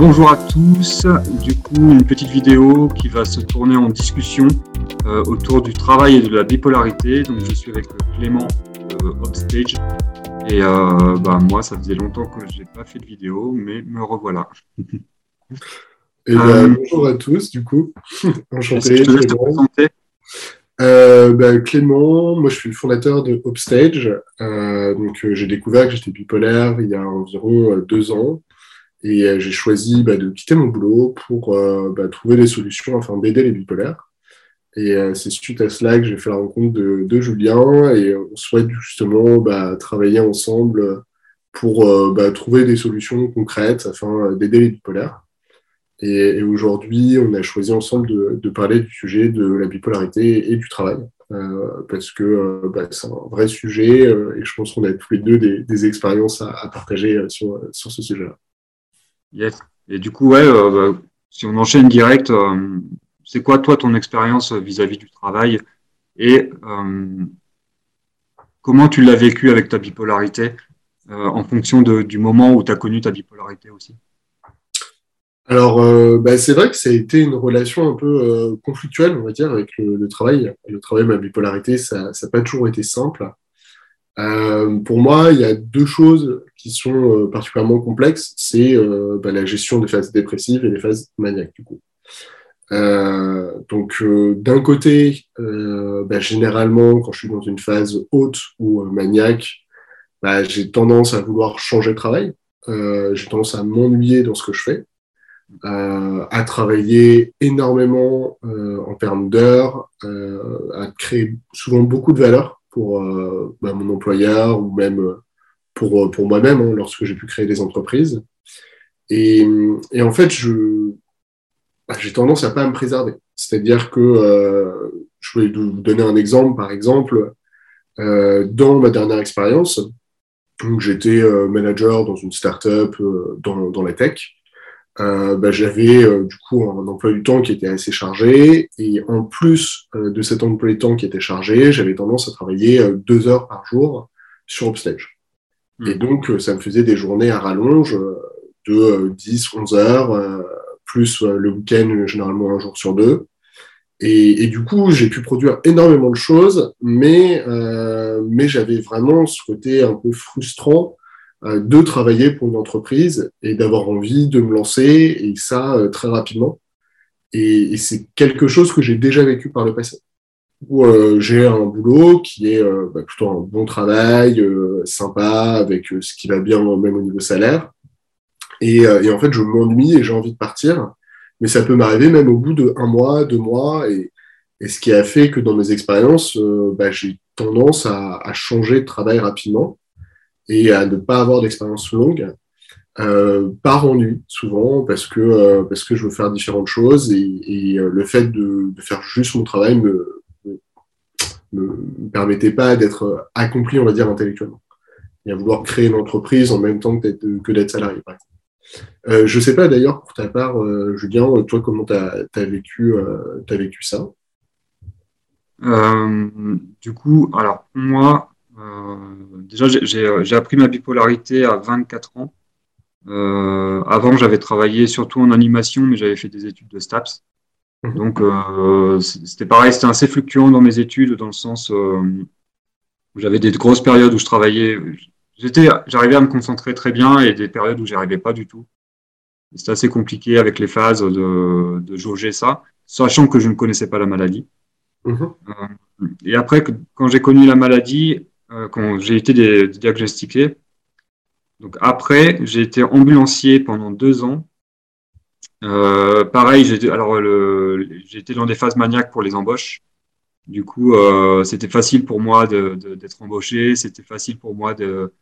Bonjour à tous, du coup une petite vidéo qui va se tourner en discussion euh, autour du travail et de la bipolarité. Donc je suis avec Clément de Upstage et euh, bah, moi ça faisait longtemps que j'ai pas fait de vidéo mais me revoilà. Et bah, euh, bonjour à tous du coup, enchanté. Euh, bah, Clément, moi je suis le fondateur de Upstage. Euh, donc j'ai découvert que j'étais bipolaire il y a environ deux ans et j'ai choisi bah, de quitter mon boulot pour bah, trouver des solutions afin d'aider les bipolaires. Et c'est suite à cela que j'ai fait la rencontre de, Julien et on souhaite justement bah, travailler ensemble pour trouver des solutions concrètes afin d'aider les bipolaires. Et, aujourd'hui, on a choisi ensemble de, parler du sujet de la bipolarité et du travail, euh, parce que euh, c'est un vrai sujet euh, et je pense qu'on a tous les deux des, expériences à, partager euh, sur ce sujet-là. Yes. Et du coup, ouais, bah, si on enchaîne direct, c'est quoi toi ton expérience vis-à-vis du travail et comment tu l'as vécu avec ta bipolarité en fonction de, du moment où tu as connu ta bipolarité aussi? Alors, euh, bah, c'est vrai que ça a été une relation un peu euh, conflictuelle, on va dire, avec le, le, travail. Le travail, ma bipolarité, ça n'a pas toujours été simple. Euh, pour moi, il y a deux choses qui sont euh, particulièrement complexes. C'est euh, bah, la gestion des phases dépressives et des phases maniaques, du coup. donc, d'un côté, bah, généralement, quand je suis dans une phase haute ou maniaque, bah, j'ai tendance à vouloir changer de travail. j'ai tendance à m'ennuyer dans ce que je fais euh, à travailler énormément euh, en termes d'heures, euh, à créer souvent beaucoup de valeur pour euh, bah, mon employeur ou même pour, pour moi-même hein, lorsque j'ai pu créer des entreprises. Et, et en fait, je, bah, j'ai tendance à pas me préserver. C'est-à-dire que euh, je vais vous donner un exemple, par exemple, euh, dans ma dernière expérience, j'étais manager dans une startup dans, dans la tech, euh, bah, j'avais euh, du coup un emploi du temps qui était assez chargé et en plus euh, de cet emploi du temps qui était chargé, j'avais tendance à travailler euh, deux heures par jour sur Upstage. Et hmm. donc ça me faisait des journées à rallonge de 10, 11 heures, plus le week-end généralement un jour sur deux. Et, et du coup, j'ai pu produire énormément de choses, mais, mais j'avais vraiment ce côté un peu frustrant de travailler pour une entreprise et d'avoir envie de me lancer, et ça euh, très rapidement. Et, c'est quelque chose que j'ai déjà vécu par le passé. Où euh, j'ai un boulot qui est bah, plutôt un bon travail, sympa, avec ce qui va bien même au niveau salaire. Et, et en fait, je m'ennuie et j'ai envie de partir. Mais ça peut m'arriver même au bout de un mois, deux mois. Et, et ce qui a fait que dans mes expériences, bah, j'ai tendance à, à, changer de travail rapidement et à ne pas avoir d'expérience longue euh, par ennui souvent parce que euh, parce que je veux faire différentes choses et, euh, le fait de, faire juste mon travail me me permettait pas d'être accompli on va dire intellectuellement et à vouloir créer une entreprise en même temps que d'être salarié par exemple. Euh, je sais pas d'ailleurs pour ta part Julien toi comment tu vécu as vécu ça? Du coup alors moi déjà, euh, j'ai appris ma bipolarité à 24 ans. Euh, avant, j'avais travaillé surtout en animation, mais j'avais fait des études de STAPS. Mhm. Donc, euh, c'était pareil, c'était assez fluctuant dans mes études, dans le sens euh, où j'avais des grosses périodes où je travaillais. J'étais, j'arrivais à me concentrer très bien et des périodes où j'y arrivais pas du tout. C'était assez compliqué avec les phases de, de jauger ça, sachant que je ne connaissais pas la maladie. Mhm. et après, quand j'ai connu la maladie, euh, quand j'ai été diagnostiqué. Donc après, j'ai été ambulancier pendant deux ans. Euh, pareil, j'ai alors été dans des phases maniaques pour les embauches. Du coup, euh, c'était facile pour moi d'être embauché, c'était facile pour moi de,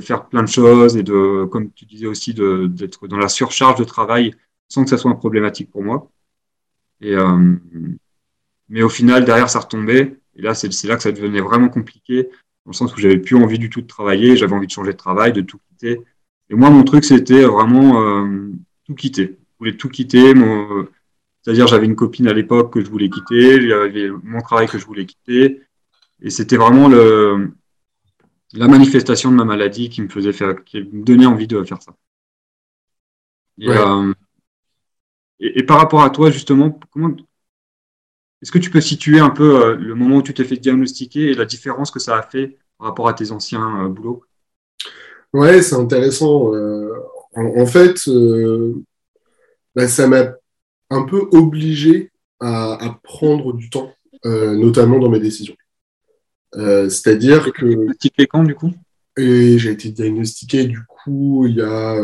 faire plein de choses et de, comme tu disais aussi, d'être dans la surcharge de travail sans que ça soit problématique pour moi. Mais au final, derrière, ça retombait. Et là, c'est là que ça devenait vraiment compliqué dans le sens où j'avais plus envie du tout de travailler, j'avais envie de changer de travail, de tout quitter. Et moi, mon truc, c'était vraiment euh, tout quitter. Je voulais tout quitter. Mon... C'est-à-dire, j'avais une copine à l'époque que je voulais quitter, j'avais mon travail que je voulais quitter. Et c'était vraiment le, la manifestation de ma maladie qui me faisait faire, qui me donnait envie de faire ça. Et, par rapport à toi, justement, comment est-ce que tu peux situer un peu le moment où tu t'es fait diagnostiquer et la différence que ça a fait par rapport à tes anciens boulots? Ouais, c'est intéressant. En, fait, bah, ça m'a un peu obligé à, prendre du temps, notamment dans mes décisions. C'est-à-dire que. Diagnostiqué quand, du coup? Et j'ai été diagnostiqué, du coup, il y a.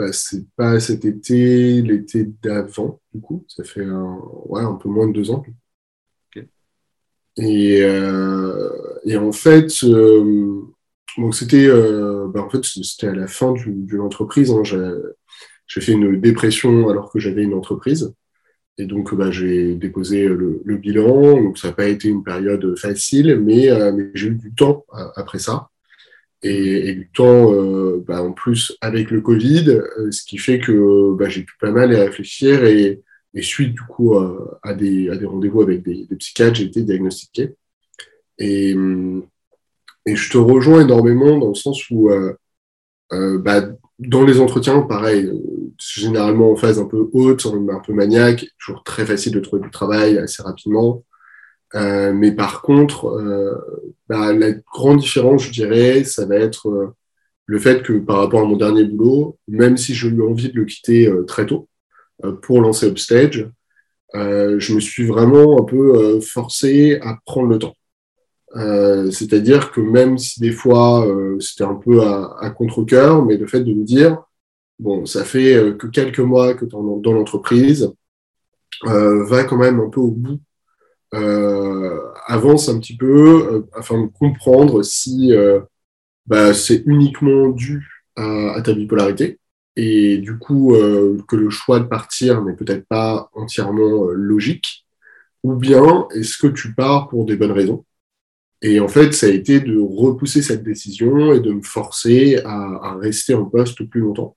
Bah, c'est pas cet été, l'été d'avant, du coup. Ça fait un, ouais, un peu moins de deux ans. Et, et, en fait, donc c'était bah, en fait, c'était à la fin de l'entreprise. Hein, j'ai fait une dépression alors que j'avais une entreprise. Et donc, bah, j'ai déposé le, bilan. Donc, ça n'a pas été une période facile, mais, euh, mais j'ai eu du temps euh, après ça. Et, du temps, euh, bah, en plus, avec le Covid, ce qui fait que bah, j'ai pu pas mal y réfléchir. Et, et suite, du coup, à des, à des rendez-vous avec des, des psychiatres, j'ai été diagnostiqué. Et, et je te rejoins énormément dans le sens où bah, dans les entretiens, pareil, euh, généralement en phase un peu haute, un peu maniaque, toujours très facile de trouver du travail assez rapidement. Euh, mais par contre, euh, bah, la grande différence, je dirais, ça va être le fait que par rapport à mon dernier boulot, même si j'ai eu envie de le quitter très tôt pour lancer Upstage, je me suis vraiment un peu forcé à prendre le temps. Euh, c'est-à-dire que même si des fois euh, c'était un peu à, contre-coeur, mais le fait de me dire, bon, ça fait euh, que quelques mois que tu dans l'entreprise, va quand même un peu au bout, avance un petit peu afin de comprendre si bah, c'est uniquement dû à, à, ta bipolarité. Et du coup que le choix de partir n'est peut-être pas entièrement logique, ou bien est-ce que tu pars pour des bonnes raisons? Et en fait, ça a été de repousser cette décision et de me forcer à, rester en poste plus longtemps.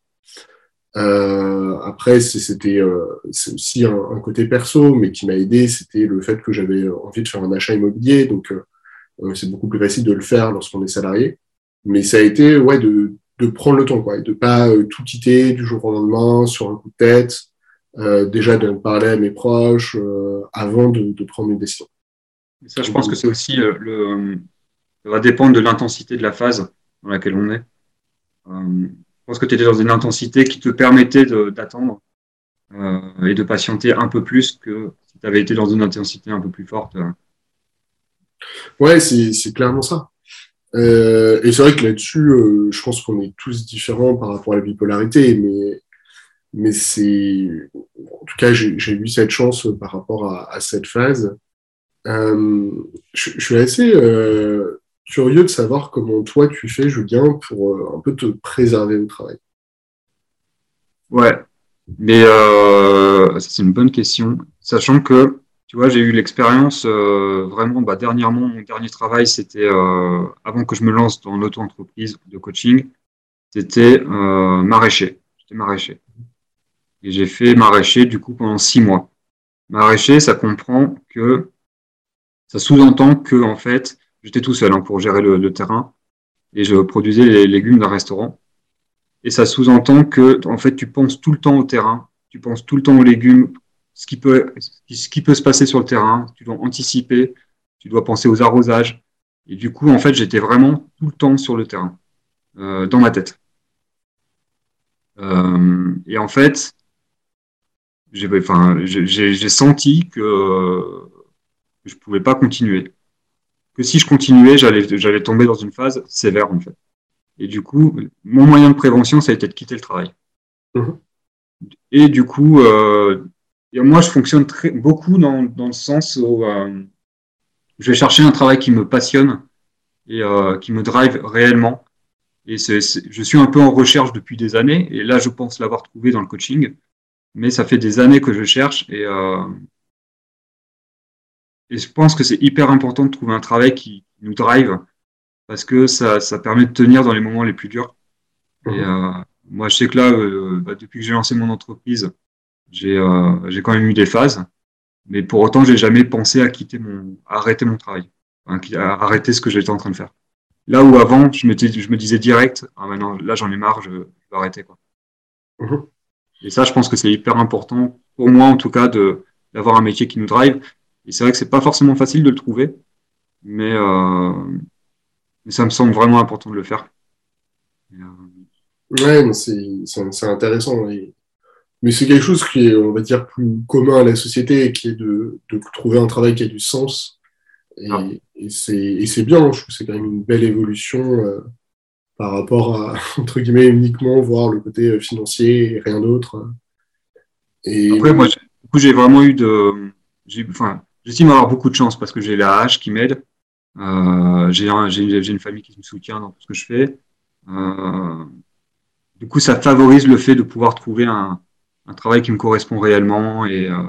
Euh, après, c'était euh, aussi un, côté perso, mais qui m'a aidé, c'était le fait que j'avais envie de faire un achat immobilier, donc euh, c'est beaucoup plus facile de le faire lorsqu'on est salarié. Mais ça a été ouais de, de prendre le temps, quoi, et de pas tout quitter du jour au lendemain sur un coup de tête, déjà de parler à mes proches avant de, de prendre une décision ça, je pense que c'est aussi euh, le, ça va dépendre de l'intensité de la phase dans laquelle on est. Euh, je pense que tu étais dans une intensité qui te permettait d'attendre euh, et de patienter un peu plus que si tu avais été dans une intensité un peu plus forte. Ouais, c'est clairement ça. et c'est vrai que là-dessus, je pense qu'on est tous différents par rapport à la bipolarité, mais, mais c'est. En tout cas, j'ai eu cette chance par rapport à, à cette phase. Euh, je, suis assez euh, curieux de savoir comment toi tu fais, Julien, pour euh, un peu te préserver au travail. Ouais, mais euh, c'est une bonne question. Sachant que, tu vois, j'ai eu l'expérience vraiment, bah, dernièrement, mon dernier travail, c'était avant que je me lance dans l'auto-entreprise de coaching, c'était maraîcher. J'étais maraîcher. Et j'ai fait maraîcher, du coup, pendant six mois. Maraîcher, ça comprend que ça sous-entend que en fait, j'étais tout seul hein, pour gérer le, terrain et je produisais les légumes d'un restaurant. Et ça sous-entend que en fait, tu penses tout le temps au terrain, tu penses tout le temps aux légumes, ce qui peut, ce qui peut se passer sur le terrain. Tu dois anticiper, tu dois penser aux arrosages. Et du coup, en fait, j'étais vraiment tout le temps sur le terrain, euh, dans ma tête. Euh, et en fait, j'ai senti que je ne pouvais pas continuer. Que si je continuais, j'allais tomber dans une phase sévère, en fait. Et du coup, mon moyen de prévention, ça a été de quitter le travail. Mhm. Et du coup, euh, et moi, je fonctionne très, beaucoup dans, dans le sens où euh, je vais chercher un travail qui me passionne et euh, qui me drive réellement. Et c'est, je suis un peu en recherche depuis des années, et là, je pense l'avoir trouvé dans le coaching. Mais ça fait des années que je cherche, et, euh, et je pense que c'est hyper important de trouver un travail qui nous drive parce que ça, ça permet de tenir dans les moments les plus durs. Et mhm. euh, moi, je sais que là, euh, bah, depuis que j'ai lancé mon entreprise, j'ai euh, j'ai quand même eu des phases, mais pour autant, j'ai jamais pensé à quitter mon, à arrêter mon travail, à arrêter ce que j'étais en train de faire. Là où avant, je me, je me disais direct, ah, maintenant, là, j'en ai marre, je, vais arrêter quoi. Mhm. Et ça, je pense que c'est hyper important pour moi, en tout cas, de d'avoir un métier qui nous drive. Et c'est vrai que c'est pas forcément facile de le trouver, mais, euh, mais ça me semble vraiment important de le faire. Euh... Ouais, c'est intéressant. Mais c'est quelque chose qui est, on va dire, plus commun à la société, qui est de, de trouver un travail qui a du sens. Et, ah. et c'est bien, je trouve que c'est quand même une belle évolution euh, par rapport à, entre guillemets, uniquement voir le côté euh, financier et rien d'autre. Et... Après, moi, j'ai vraiment eu de. Enfin, j'estime avoir beaucoup de chance parce que j'ai la hache qui m'aide. Euh, j'ai une famille qui me soutient dans tout ce que je fais. Euh, du coup, ça favorise le fait de pouvoir trouver un, travail qui me correspond réellement. Et, euh,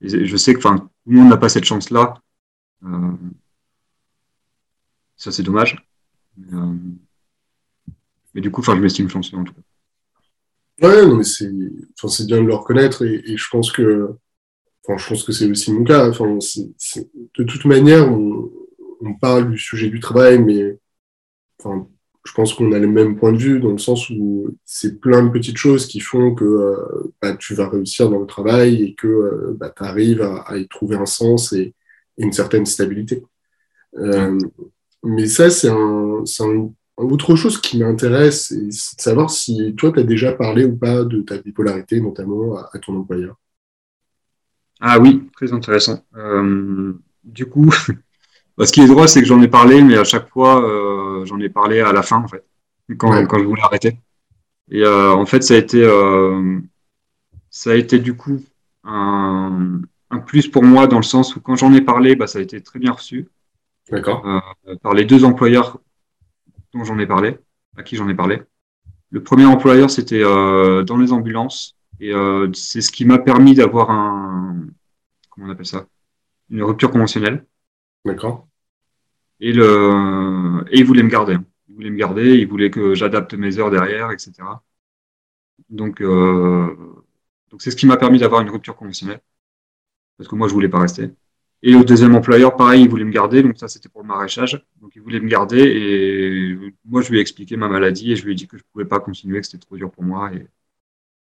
je sais que tout le monde n'a pas cette chance-là. Ça, c'est dommage. Mais, du coup, je m'estime chanceux en tout cas. Ouais, mais c'est bien de le reconnaître et je pense que je pense que c'est aussi mon cas. De toute manière, on, parle du sujet du travail, mais je pense qu'on a le même point de vue dans le sens où c'est plein de petites choses qui font que euh, bah, tu vas réussir dans le travail et que euh, bah, tu arrives à, y trouver un sens et, une certaine stabilité. Euh, mais ça, c'est un, autre chose qui m'intéresse, c'est de savoir si toi, tu as déjà parlé ou pas de ta bipolarité, notamment à, à ton employeur. Ah oui, très intéressant. Euh, du coup, ce qui est drôle, c'est que j'en ai parlé, mais à chaque fois, euh, j'en ai parlé à la fin, en fait, quand, ouais. quand je voulais arrêter. Et euh, en fait, ça a été, ça a été du coup un, un, plus pour moi dans le sens où quand j'en ai parlé, bah, ça a été très bien reçu. D'accord. Par les deux employeurs dont j'en ai parlé, à qui j'en ai parlé. Le premier employeur, c'était dans les ambulances. Et c'est ce qui m'a permis d'avoir un, comment on appelle ça, une rupture conventionnelle. D'accord. Et le, et il voulait me garder. Il voulait me garder, il voulait que j'adapte mes heures derrière, etc. Donc, euh, donc c'est ce qui m'a permis d'avoir une rupture conventionnelle. Parce que moi, je voulais pas rester. Et le deuxième employeur, pareil, il voulait me garder. Donc ça, c'était pour le maraîchage. Donc il voulait me garder. Et moi, je lui ai expliqué ma maladie et je lui ai dit que je pouvais pas continuer, que c'était trop dur pour moi. Et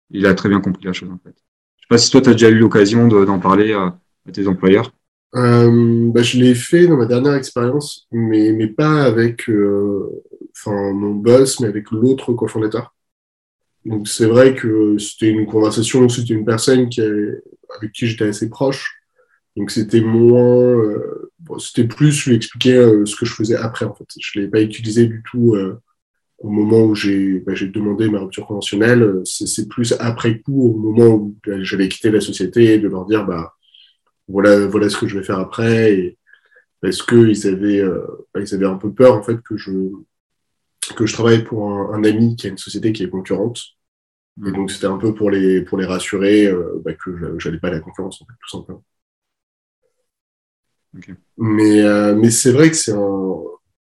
il a très bien compris la chose, en fait. Je sais pas si toi, tu as déjà eu l'occasion d'en parler à, tes employeurs. Euh, bah, je l'ai fait dans ma dernière expérience, mais, mais pas avec euh, mon boss, mais avec l'autre cofondateur. Donc c'est vrai que c'était une conversation, c'était une personne qui avec qui j'étais assez proche. Donc c'était moins, euh, c'était plus lui expliquer euh, ce que je faisais après en fait. Je l'ai pas utilisé du tout au moment où j'ai bah, demandé ma rupture conventionnelle. C'est plus après coup, au moment où j'avais quitté la société, de leur dire bah voilà, voilà ce que je vais faire après. Et parce qu'ils avaient, euh, ils avaient un peu peur en fait que je, que je travaille pour un, un ami qui a une société qui est concurrente. Et donc c'était un peu pour les, pour les rassurer euh, bah, que j'allais pas à la concurrence en fait, tout simplement. Okay. Mais, euh, mais c'est vrai que c'est un,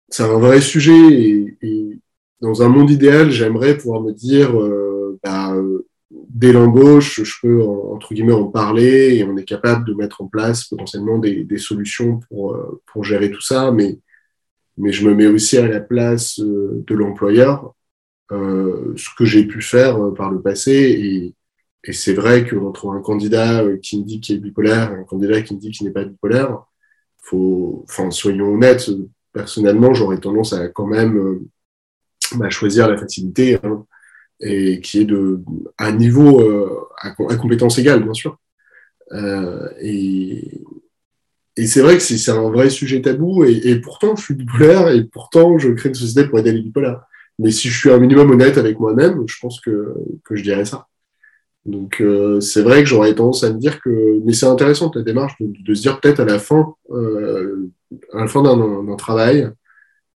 c'est un vrai sujet et, et, dans un monde idéal, j'aimerais pouvoir me dire, euh, bah, dès l'embauche, je peux entre guillemets en parler et on est capable de mettre en place potentiellement des, solutions pour, euh, pour gérer tout ça. Mais, mais je me mets aussi à la place euh, de l'employeur, euh, ce que j'ai pu faire par le passé. Et, et c'est vrai qu'entre un candidat qui me dit qu'il est bipolaire et un candidat qui me dit qu'il n'est pas bipolaire, faut, enfin, soyons honnêtes, personnellement, j'aurais tendance à quand même bah, choisir la facilité. Hein et qui est de à niveau euh, à, compétence égale bien sûr. Euh, et, et c'est vrai que c'est un vrai sujet tabou et, et, pourtant je suis bipolaire et pourtant je crée une société pour aider les bipolaires. Mais si je suis un minimum honnête avec moi-même je pense que, que je dirais ça. Donc euh, c'est vrai que j'aurais tendance à me dire que mais c'est intéressant ta démarche de, de se dire peut-être à la fin euh, à la fin d'un travail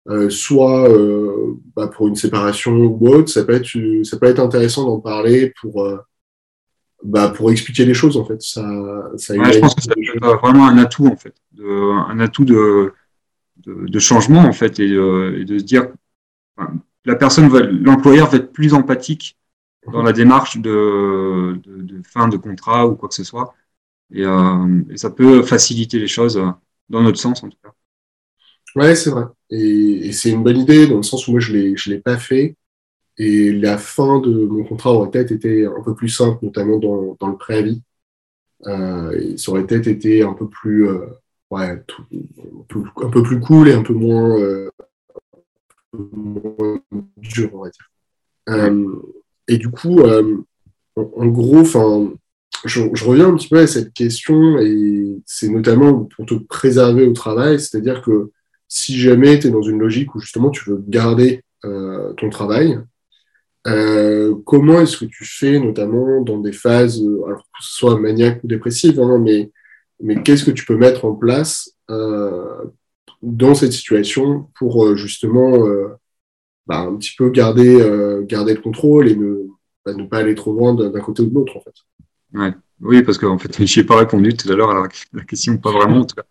euh, soit euh, bah, pour une séparation ou autre, ça peut être, ça peut être intéressant d'en parler pour, euh, bah, pour expliquer les choses en fait. Ça, ça ouais, je pense que ça peut être vraiment un atout en fait, de, un atout de, de, de, changement en fait et, et de se dire, enfin, la personne, l'employeur va être plus empathique dans la démarche de, fin de contrat ou quoi que ce soit. Et, et ça peut faciliter les choses dans notre sens en tout cas. Ouais, c'est vrai. Et, c'est une bonne idée dans le sens où moi, je ne l'ai pas fait. Et la fin de mon contrat aurait peut-être été un peu plus simple, notamment dans, dans le préavis. Euh, ça aurait peut-être été un peu plus, euh, ouais, un peu plus cool et un peu moins, euh, dur, on va dire. Euh, et du coup, en, en, gros, enfin, je, je, reviens un petit peu à cette question et c'est notamment pour te préserver au travail, c'est-à-dire que si jamais tu es dans une logique où justement tu veux garder euh, ton travail, euh, comment est-ce que tu fais, notamment dans des phases, alors que ce soit maniaque ou dépressive, hein, mais, mais qu'est-ce que tu peux mettre en place euh, dans cette situation pour euh, justement euh, bah, un petit peu garder, euh, garder le contrôle et ne, bah, pas aller trop loin d'un côté ou de l'autre en fait? Ouais. Oui, parce qu'en fait, je n'ai pas répondu tout à l'heure à la question, pas vraiment en tout cas.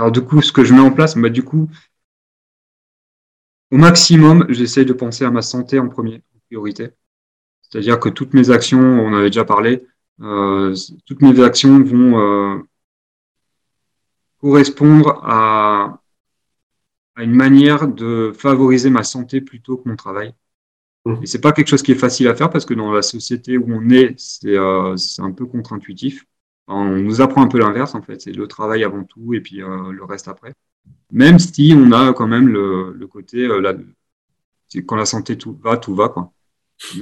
Alors du coup, ce que je mets en place, bah, du coup, au maximum, j'essaie de penser à ma santé en premier, en priorité. C'est-à-dire que toutes mes actions, on avait déjà parlé, euh, toutes mes actions vont euh, correspondre à, à, une manière de favoriser ma santé plutôt que mon travail. Mmh. Et c'est pas quelque chose qui est facile à faire parce que dans la société où on est, c'est euh, un peu contre-intuitif. On nous apprend un peu l'inverse en fait, c'est le travail avant tout et puis euh, le reste après même si on a quand même le, le côté, euh, là, quand la santé tout va, tout va, quoi.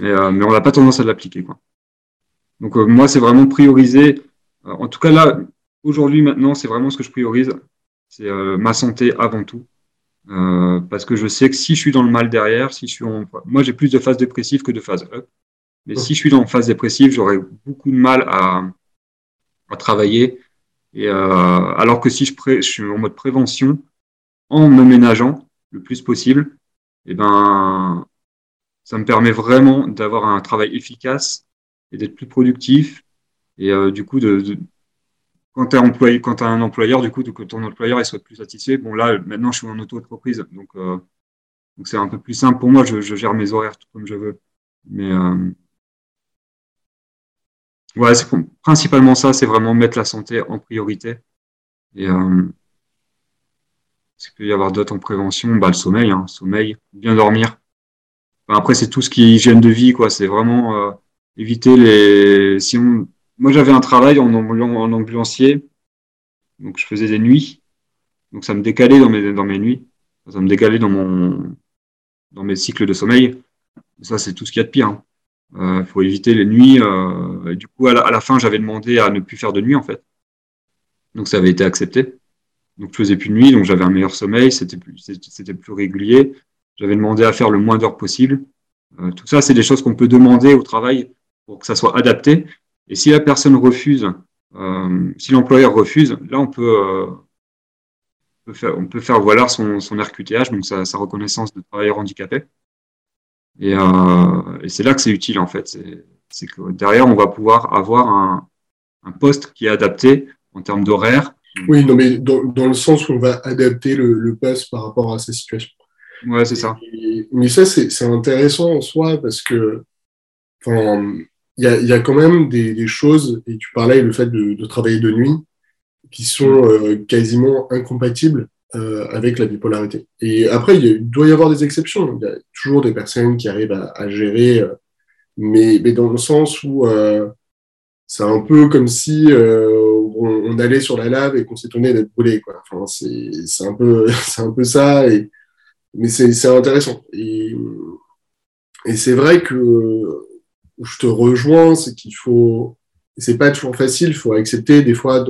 Mais, euh, mais on n'a pas tendance à l'appliquer, quoi. Donc moi, c'est vraiment prioriser. En tout cas là, aujourd'hui, maintenant, c'est vraiment ce que je priorise, c'est ma santé avant tout, parce que je sais que si je suis dans le mal derrière, si je suis en, moi, j'ai plus de phases dépressives que de phases up. Mais si je suis dans phase dépressive, j'aurais beaucoup de mal à, à travailler. Et alors que si je, pré, je suis en mode prévention, en me ménageant le plus possible, et eh ben, ça me permet vraiment d'avoir un travail efficace et d'être plus productif. Et euh, du coup, de, de quand tu employé, quand as un employeur, du coup, que ton employeur il soit plus satisfait. Bon, là, maintenant, je suis en auto-entreprise, donc euh, donc c'est un peu plus simple pour moi. Je, je, gère mes horaires tout comme je veux. Mais euh, ouais, c'est principalement ça, c'est vraiment mettre la santé en priorité. Et euh, ce qu'il peut y avoir d'autres en prévention bah, Le sommeil, hein, sommeil, bien dormir. Après, c'est tout ce qui est hygiène de vie, quoi. C'est vraiment euh, éviter les. Si on... Moi, j'avais un travail en, en ambulancier, donc je faisais des nuits, donc ça me décalait dans mes, dans mes nuits, ça me décalait dans, mon, dans mes cycles de sommeil. Ça, c'est tout ce qu'il y a de pire. Hein. Euh, faut éviter les nuits. Euh, du coup, à la, fin, j'avais demandé à ne plus faire de nuit, en fait. Donc, ça avait été accepté. Donc, je faisais plus de nuit, donc j'avais un meilleur sommeil, c'était plus, c'était plus régulier. J'avais demandé à faire le moins d'heures possible. Euh, tout ça, c'est des choses qu'on peut demander au travail pour que ça soit adapté. Et si la personne refuse, euh, si l'employeur refuse, là, on peut, euh, faire, on peut faire valoir son, son RQTH, donc sa, reconnaissance de travailleur handicapé. Et, euh, et c'est là que c'est utile, en fait. C'est que derrière, on va pouvoir avoir un, un poste qui est adapté en termes d'horaire, oui, non, mais dans, dans, le sens où on va adapter le, le poste par rapport à sa situation. Ouais, c'est ça. Et, mais ça, c'est intéressant en soi parce que, il y a, y a, quand même des, des, choses, et tu parlais le fait de, de travailler de nuit, qui sont euh, quasiment incompatibles euh, avec la bipolarité. Et après, il doit y avoir des exceptions. Il y a toujours des personnes qui arrivent à, gérer, euh, mais, dans le sens où euh, c'est un peu comme si on, allait sur la lave et qu'on s'étonnait d'être brûlé. Enfin, c'est un peu c'est un peu ça. Et, mais c'est intéressant. Et, c'est vrai que je te rejoins, c'est qu'il faut. C'est pas toujours facile. Il faut accepter des fois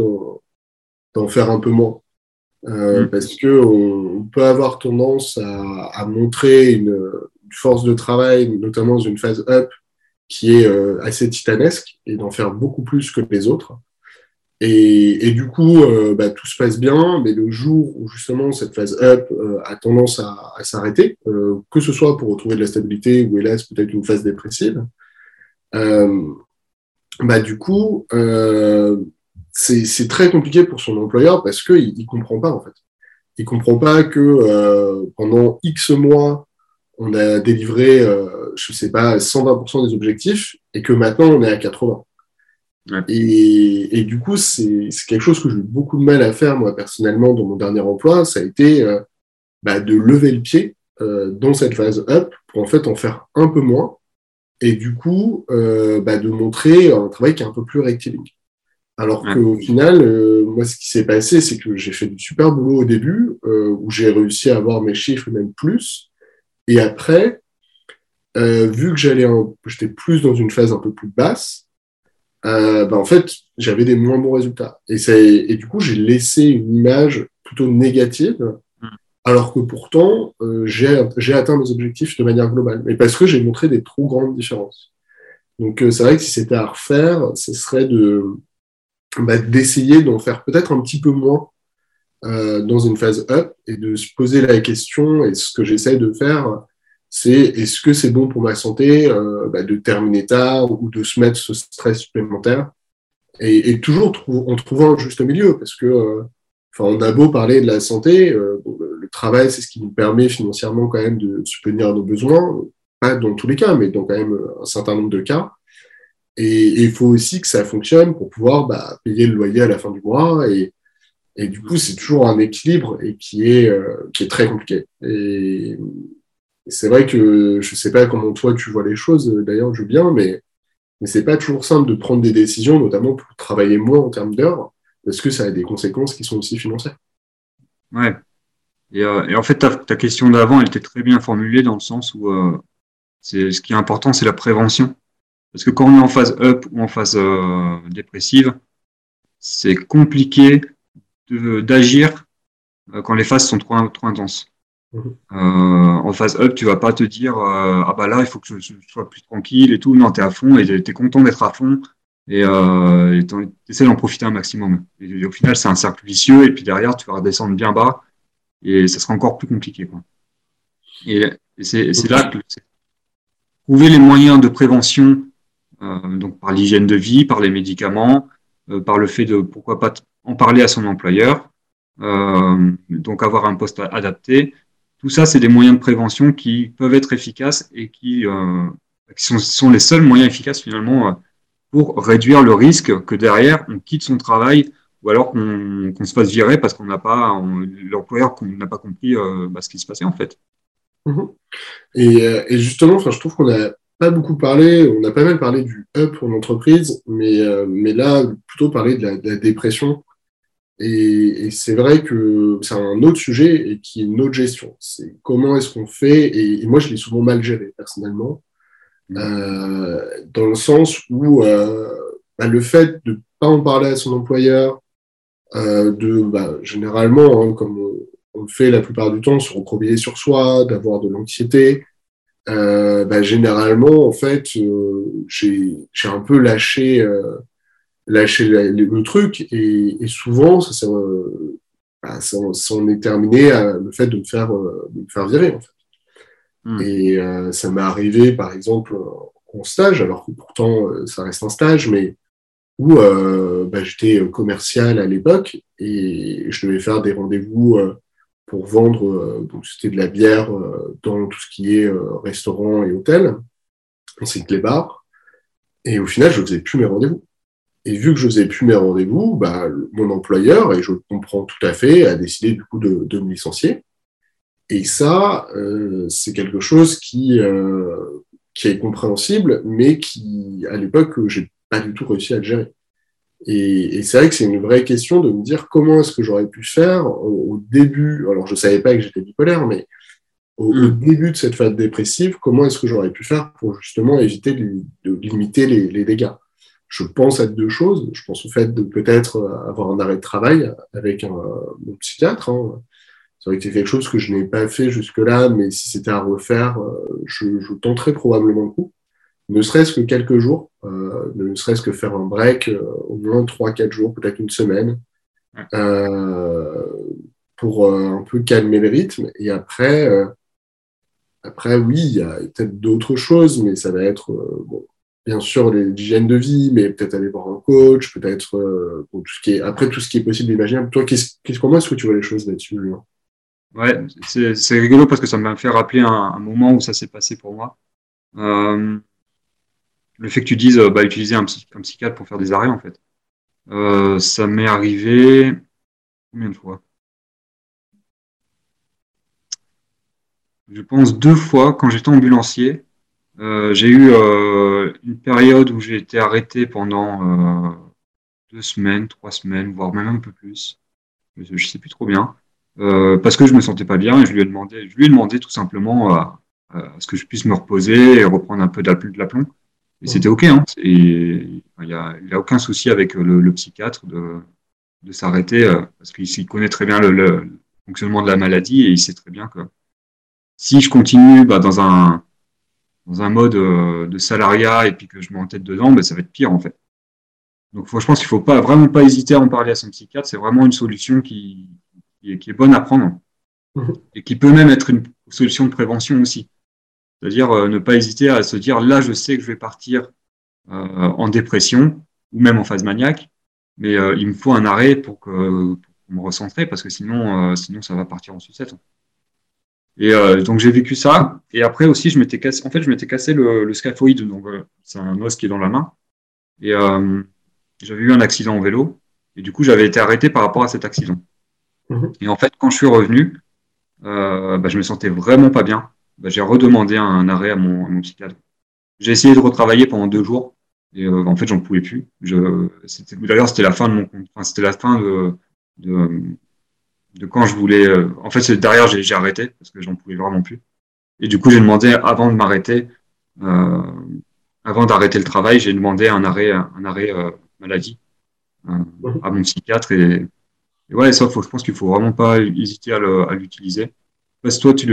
d'en faire un peu moins. Euh, mmh. Parce que on, peut avoir tendance à, à montrer une, une, force de travail, notamment dans une phase up, qui est euh, assez titanesque et d'en faire beaucoup plus que les autres. Et, et du coup, euh, bah, tout se passe bien, mais le jour où justement cette phase up a tendance à, à s'arrêter, que ce soit pour retrouver de la stabilité ou hélas peut-être une phase dépressive, bah, du coup, c'est très compliqué pour son employeur parce qu'il ne comprend pas en fait. Il comprend pas que pendant X mois, on a délivré, euh, je sais pas, 120% des objectifs et que maintenant on est à 80%. Ouais. Et, et, du coup, c'est quelque chose que j'ai eu beaucoup de mal à faire, moi, personnellement, dans mon dernier emploi. Ça a été euh, bah, de lever le pied dans cette phase up pour en fait en faire un peu moins et du coup bah, de montrer un travail qui est un peu plus rectiligne. Alors qu'au final, moi, ce qui s'est passé, c'est que j'ai fait du super boulot au début, où j'ai réussi à avoir mes chiffres, même plus. Et après, vu que j'allais, j'étais plus dans une phase un peu plus basse, euh, bah, en fait, j'avais des moins bons résultats. Et, et du coup, j'ai laissé une image plutôt négative, alors que pourtant, euh, j'ai atteint mes objectifs de manière globale. Mais parce que j'ai montré des trop grandes différences. Donc, euh, c'est vrai que si c'était à refaire, ce serait de bah, d'essayer d'en faire peut-être un petit peu moins euh, dans une phase up et de se poser la question, et ce que j'essaie de faire, c'est est-ce que c'est bon pour ma santé euh, bah, de terminer tard ou de se mettre ce stress supplémentaire. Et, toujours en trouvant un juste milieu parce que euh, on a beau parler de la santé le, travail c'est ce qui nous permet financièrement quand même de subvenir à nos besoins. Pas dans tous les cas mais dans quand même un certain nombre de cas et il faut aussi que ça fonctionne pour pouvoir bah, payer le loyer à la fin du mois et, du coup c'est toujours un équilibre et qui est qui est très compliqué et c'est vrai que je sais pas comment toi tu vois les choses, d'ailleurs, Julien, mais, mais c'est pas toujours simple de prendre des décisions, notamment pour travailler moins en termes d'heures, parce que ça a des conséquences qui sont aussi financières. Ouais. Et, euh, en fait, ta, question d'avant, elle était très bien formulée dans le sens où euh, ce qui est important, c'est la prévention. Parce que quand on est en phase up ou en phase euh, dépressive, c'est compliqué d'agir quand les phases sont trop, trop intenses. Euh, en phase up, tu vas pas te dire euh, ah bah là il faut que je, sois plus tranquille et tout. Non, tu es à fond et tu es content d'être à fond et euh, tu essaies d'en profiter un maximum. Et, au final, c'est un cercle vicieux et puis derrière, tu vas redescendre bien bas et ça sera encore plus compliqué. Quoi. Et, c'est là que trouver les moyens de prévention, euh, donc par l'hygiène de vie, par les médicaments, euh, par le fait de pourquoi pas en parler à son employeur, euh, donc avoir un poste adapté, tout ça, c'est des moyens de prévention qui peuvent être efficaces et qui, euh, sont, les seuls moyens efficaces finalement euh, pour réduire le risque que derrière on quitte son travail ou alors qu'on se fasse virer parce qu'on n'a pas l'employeur n'a pas compris euh, bah, ce qui se passait en fait. Mhm. Et, justement, je trouve qu'on n'a pas beaucoup parlé, on a pas mal parlé du up pour l'entreprise, mais, mais là, plutôt parler de la dépression et, c'est vrai que c'est un autre sujet et qui est une autre gestion. C'est comment est-ce qu'on fait, et, moi je l'ai souvent mal géré personnellement, mmh. euh, dans le sens où euh, bah, le fait de ne pas en parler à son employeur, euh, de bah, généralement, hein, comme on, le fait la plupart du temps, se recroqueviller sur soi, d'avoir de l'anxiété, euh, bah, généralement, en fait, euh, j'ai un peu lâché lâcher le, truc et, souvent ça, bah, ça, ça, en est terminé à le fait de me faire, euh, de me faire virer en fait. Hmm. Et euh, ça m'est arrivé par exemple en stage, alors que pourtant euh, ça reste un stage, mais où bah, j'étais commercial à l'époque et je devais faire des rendez-vous pour vendre, donc c'était de la bière dans tout ce qui est restaurant et hôtel, ainsi que les bars. Et au final, je ne faisais plus mes rendez-vous. Et vu que je faisais plus mes rendez-vous, bah, mon employeur, et je le comprends tout à fait, a décidé du coup de, de me licencier. Et ça, euh, c'est quelque chose qui, euh, qui est compréhensible, mais qui, à l'époque, j'ai pas du tout réussi à le gérer. Et, et c'est vrai que c'est une vraie question de me dire comment est-ce que j'aurais pu faire au, début. Alors, je savais pas que j'étais bipolaire, mais au, mm. début de cette phase dépressive, comment est-ce que j'aurais pu faire pour justement éviter de, de limiter les, les dégâts? Je pense à deux choses. Je pense au fait de peut-être euh, avoir un arrêt de travail avec un, psychiatre. Hein. Vrai que c'est quelque chose que je n'ai pas fait jusque-là, mais si c'était à refaire, euh, je, je, tenterais probablement le coup. Ne serait-ce que quelques jours, euh, ne serait-ce que faire un break, euh, au moins trois, quatre jours, peut-être une semaine, euh, pour un peu calmer le rythme. Et après, oui, il y a peut-être d'autres choses, mais ça va être bien sûr l'hygiène de vie, mais peut-être aller voir un coach, peut-être tout ce qui est, après tout ce qui est possible d'imaginer. Toi, qu'est-ce, comment est-ce que tu vois les choses là-dessus, Ouais, c'est, rigolo parce que ça m'a fait rappeler un, moment où ça s'est passé pour moi. Le fait que tu dises bah, utiliser un, psychiatre pour faire des arrêts, en fait. Euh, ça m'est arrivé combien de fois? Je pense, deux fois quand j'étais ambulancier. Euh, j'ai eu euh, une période où j'ai été arrêté pendant euh, deux semaines, trois semaines, voire même un peu plus. Je ne sais plus trop bien. parce que je me sentais pas bien et je lui ai demandé, je lui ai demandé tout simplement à, ce que je puisse me reposer et reprendre un peu de l'aplomb. Et c'était OK. Hein. Il n'y a, aucun souci avec le, le psychiatre de, de s'arrêter parce qu'il connaît très bien le, le, fonctionnement de la maladie et il sait très bien que si je continue bah, dans un dans un mode euh, de salariat et puis que je m'entête dedans, bah, ça va être pire en fait. Donc je pense qu'il faut pas vraiment pas hésiter à en parler à son psychiatre. C'est vraiment une solution qui, qui, est, bonne à prendre mhm. et qui peut même être une solution de prévention aussi. C'est-à-dire euh, ne pas hésiter à se dire là je sais que je vais partir euh, en dépression ou même en phase maniaque, mais il me faut un arrêt pour, que, pour me recentrer parce que sinon sinon ça va partir en sucette. Et euh, donc j'ai vécu ça. Et après aussi, je m'étais cassé. En fait, je m'étais cassé le, le scaphoïde. Donc euh, c'est un os qui est dans la main. Et euh, j'avais eu un accident en vélo. Et du coup, j'avais été arrêté par rapport à cet accident. Mhm. Et en fait, quand je suis revenu, bah, je me sentais vraiment pas bien. Bah, j'ai redemandé un arrêt à mon, à mon psychiatre. J'ai essayé de retravailler pendant deux jours. Et en fait, j'en pouvais plus. Je, d'ailleurs, c'était la fin de mon, enfin, c'était la fin de, de de quand je voulais. Euh, en fait, derrière, j'ai arrêté parce que j'en pouvais vraiment plus. Et du coup, j'ai demandé avant de m'arrêter, euh, avant d'arrêter le travail, j'ai demandé un arrêt, un arrêt euh, maladie à mon psychiatre. Et, ouais, ça, faut, je pense qu'il faut vraiment pas hésiter à l'utiliser. Parce que toi, tu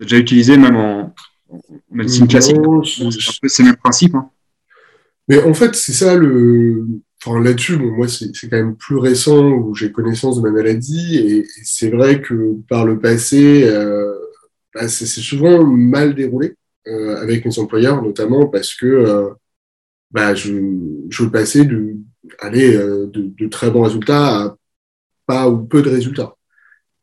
déjà utilisé même en, médecine classique. C'est le même principe. Hein. Mais en fait, c'est ça le enfin là-dessus, bon, moi c'est quand même plus récent où j'ai connaissance de ma maladie et, c'est vrai que par le passé, euh, bah, c'est souvent mal déroulé euh, avec mes employeurs, notamment parce que euh, bah, je, je passais de, aller, de, de, très bons résultats à pas ou peu de résultats.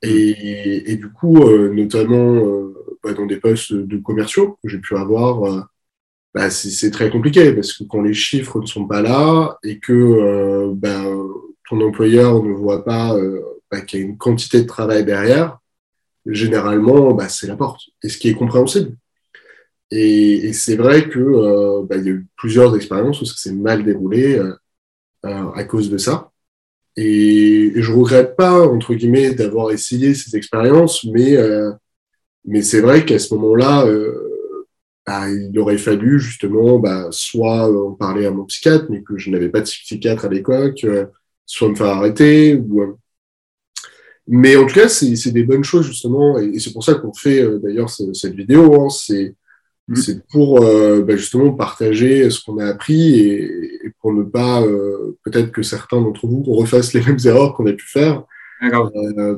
Et, et du coup, notamment dans des postes de commerciaux que j'ai pu avoir bah, c'est très compliqué parce que quand les chiffres ne sont pas là et que euh, bah, ton employeur ne voit pas euh, bah, qu'il y a une quantité de travail derrière, généralement, c'est la porte. Et ce qui est compréhensible. Et, c'est vrai que euh, y a eu plusieurs expériences où ça s'est mal déroulé euh, euh, à cause de ça. Et, et je regrette pas entre guillemets d'avoir essayé ces expériences, mais mais c'est vrai qu'à ce moment-là bah, il aurait fallu justement bah, soit en parler à mon psychiatre, mais que je n'avais pas de psychiatre à l'époque, euh, soit me faire arrêter. Ou, euh. Mais en tout cas, c'est des bonnes choses justement, et, c'est pour ça qu'on fait euh, d'ailleurs cette vidéo. Hein, c'est mmh. c'est pour bah, justement partager ce qu'on a appris et, et, pour ne pas peut-être que certains d'entre vous refassent les mêmes erreurs qu'on a pu faire.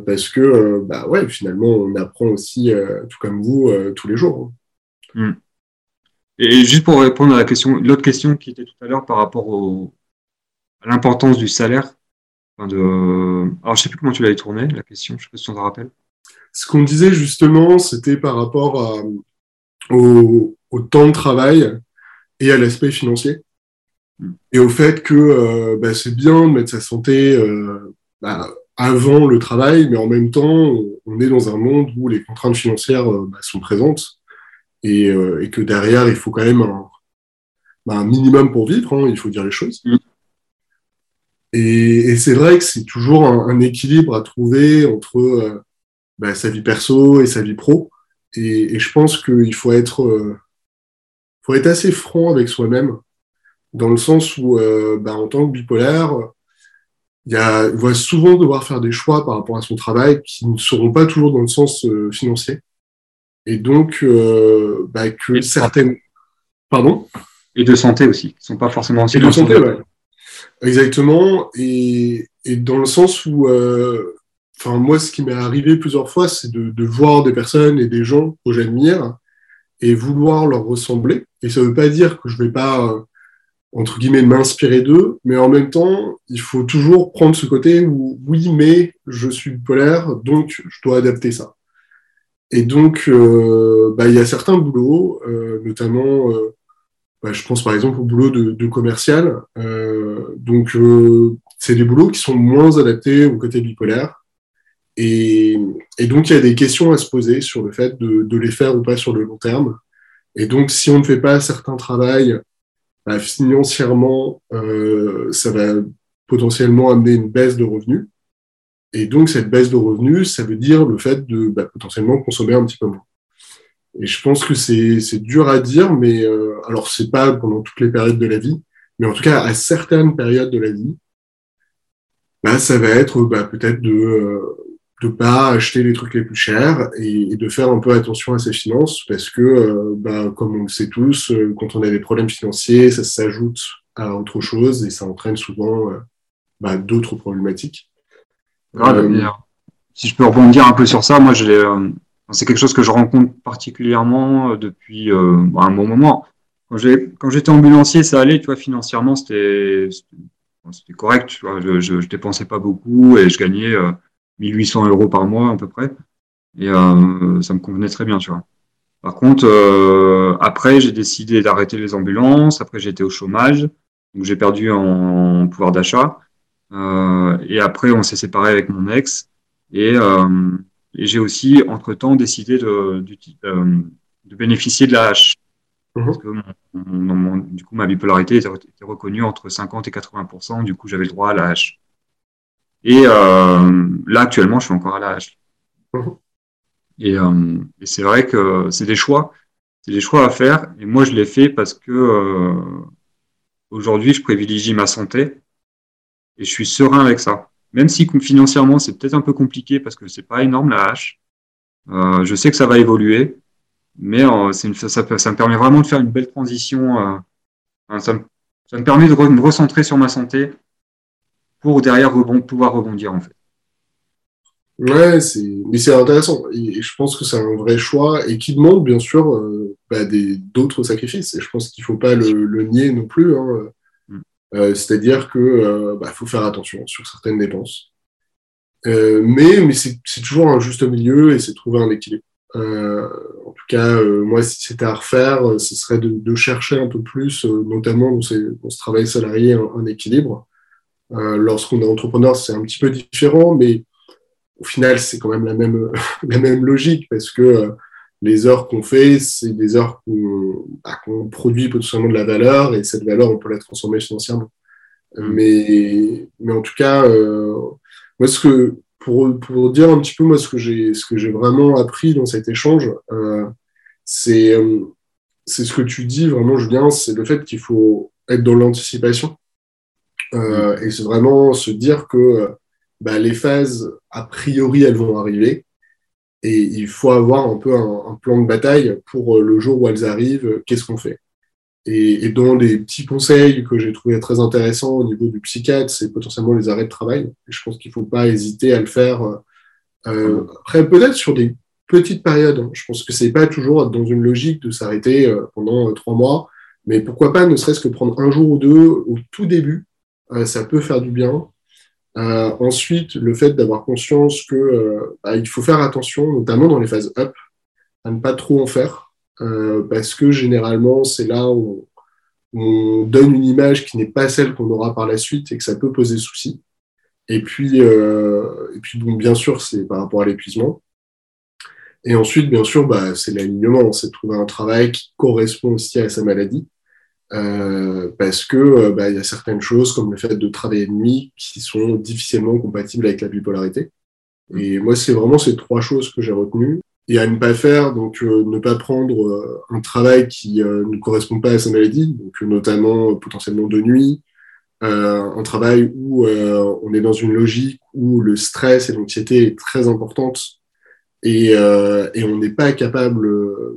Parce que bah ouais, finalement, on apprend aussi, tout comme vous, tous les jours. Hein. Mmh. Et juste pour répondre à la question, l'autre question qui était tout à l'heure par rapport au, à l'importance du salaire. Enfin de, alors, je sais plus comment tu l'avais tourné, la question, je sais pas si tu te rappelles. Ce qu'on disait justement, c'était par rapport au, au, temps de travail et à l'aspect financier. Hmm. Et au fait que euh, bah, c'est bien de mettre sa santé euh, bah, avant le travail, mais en même temps, on est dans un monde où les contraintes financières euh, bah, sont présentes et, euh, et, que derrière, il faut quand même un, bah, un minimum pour vivre, hein, il faut dire les choses. Mm. Et, et c'est vrai que c'est toujours un, un, équilibre à trouver entre euh, bah, sa vie perso et sa vie pro. Et, et je pense qu'il faut être, euh, faut être assez franc avec soi-même, dans le sens où, bah, en tant que bipolaire, il, y a, il va souvent devoir faire des choix par rapport à son travail qui ne seront pas toujours dans le sens euh, financier. Et donc, euh, bah, que certaines. Pardon? Et de santé aussi, qui ne sont pas forcément aussi. Et de santé, ouais. Exactement. Et, et, dans le sens où. Euh, enfin, moi, ce qui m'est arrivé plusieurs fois, c'est de, de, voir des personnes et des gens que j'admire et vouloir leur ressembler. Et ça ne veut pas dire que je ne vais pas, entre guillemets, m'inspirer d'eux, mais en même temps, il faut toujours prendre ce côté où, oui, mais je suis polaire, donc je dois adapter ça. Et donc, euh, bah, il y a certains boulots, euh, notamment, euh, bah, je pense par exemple au boulot de, de commercial. donc, c'est des boulots qui sont moins adaptés au côté bipolaire. Et, donc, il y a des questions à se poser sur le fait de, les faire ou pas sur le long terme. Et donc, si on ne fait pas certains travail, bah, financièrement, euh, ça va potentiellement amener une baisse de revenus. Et donc, cette baisse de revenus, ça veut dire le fait de bah, potentiellement consommer un petit peu moins. Et je pense que c'est dur à dire, mais euh, alors c'est pas pendant toutes les périodes de la vie, mais en tout cas à certaines périodes de la vie, bah, ça va être bah, peut-être de ne euh, pas acheter les trucs les plus chers et, de faire un peu attention à ses finances parce que, euh, bah, comme on le sait tous, euh, quand on a des problèmes financiers, ça s'ajoute à autre chose et ça entraîne souvent bah, d'autres problématiques. si je peux rebondir un peu sur ça, moi, c'est quelque chose que je rencontre particulièrement depuis un bon moment. Quand j'étais ambulancier, ça allait, tu vois, financièrement, c'était c'était correct, tu vois, je, je, dépensais pas beaucoup et je gagnais 1800 euh, euros par mois à peu près. Et euh, ça me convenait très bien, tu vois. Par contre, euh, après, j'ai décidé d'arrêter les ambulances. Après, j'étais au chômage. Donc, j'ai perdu en, pouvoir d'achat. et après, on s'est séparé avec mon ex. Et, et j'ai aussi, entre-temps, décidé de, de, de, bénéficier de la hache. Mhm. Parce que du coup, ma bipolarité était, reconnue entre 50 et 80% Du coup, j'avais le droit à la hache. Et euh, là, actuellement, je suis encore à la hache. Mhm. Euh, et, c'est vrai que c'est des choix. C'est des choix à faire. Et moi, je l'ai fait parce que euh, aujourd'hui, je privilégie ma santé et je suis serein avec ça. Même si financièrement, c'est peut-être un peu compliqué parce que c'est pas énorme la hache. je sais que ça va évoluer mais euh, une, ça, ça, me permet vraiment de faire une belle transition. Euh, ça, me, ça, me, permet de me recentrer sur ma santé pour derrière rebond, pouvoir rebondir en fait. Ouais, mais c'est intéressant. Et je pense que c'est un vrai choix et qui demande bien sûr euh, bah, d'autres sacrifices. Et je pense qu'il ne faut pas le, nier non plus. Hein. Mm. Euh, C'est-à-dire qu'il bah, faut faire attention sur certaines dépenses. Euh, mais mais c'est toujours un juste milieu et c'est trouver un équilibre. Euh, en tout cas, euh, moi, si c'était à refaire, euh, ce serait de, chercher un peu plus, notamment dans, ce travail salarié, un, équilibre. Lorsqu'on est entrepreneur, c'est un petit peu différent, mais au final, c'est quand même la même, la même logique parce que les heures qu'on fait, c'est des heures bah, qu'on produit potentiellement de la valeur et cette valeur, on peut la transformer financièrement. Mmh. Mais, mais en tout cas, moi, ce que, pour, pour, dire un petit peu moi ce que j'ai vraiment appris dans cet échange, euh, c'est euh, c'est ce que tu dis vraiment Julien, c'est le fait qu'il faut être dans l'anticipation euh, mm. et c'est vraiment se dire que bah, les phases a priori elles vont arriver et il faut avoir un peu un plan de bataille pour le jour où elles arrivent, qu'est-ce qu'on fait et, et, dans les petits conseils que j'ai trouvé très intéressants au niveau du psychiatre, c'est potentiellement les arrêts de travail. Et je pense qu'il ne faut pas hésiter à le faire. Euh, après, peut-être sur des petites périodes. Je pense que c'est pas toujours dans une logique de s'arrêter euh, pendant euh, trois mois, mais pourquoi pas ne serait-ce que prendre un jour ou deux au tout début, euh, ça peut faire du bien. Euh, ensuite, le fait d'avoir conscience que bah, il faut faire attention, notamment dans les phases up, à ne pas trop en faire euh, parce que généralement, c'est là où on, donne une image qui n'est pas celle qu'on aura par la suite et que ça peut poser souci. Et puis, euh, et puis bien sûr, c'est par rapport à l'épuisement. Et ensuite, bien sûr, bah, c'est l'alignement, c'est trouver un travail qui correspond aussi à sa maladie. Euh, parce que euh, bah, il y a certaines choses comme le fait de travailler de nuit qui sont difficilement compatibles avec la bipolarité. Et moi, c'est vraiment ces trois choses que j'ai retenues et à ne pas faire, donc euh, ne pas prendre euh, un travail qui ne correspond pas à sa maladie, donc notamment potentiellement de nuit, un travail où on est dans une logique où le stress et l'anxiété est très importante et, et on n'est pas capable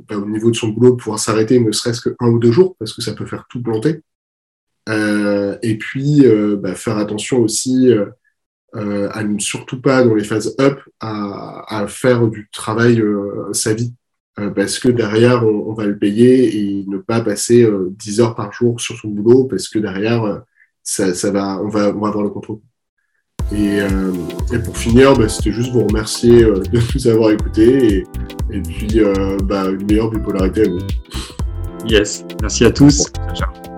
bah, au niveau de son boulot de pouvoir s'arrêter ne serait-ce que un ou deux jours parce que ça peut faire tout planter. et puis bah, faire attention aussi euh, à ne surtout pas, dans les phases up, à, faire du travail euh, sa vie. Euh, parce que derrière, on, va le payer et ne pas passer 10 heures par jour sur son boulot, parce que derrière, ça, va, on va avoir le contrôle. Et, et pour finir, bah, c'était juste vous remercier de nous avoir écoutés et, et puis bah, une meilleure bipolarité à vous. Yes, merci à tous. Ciao.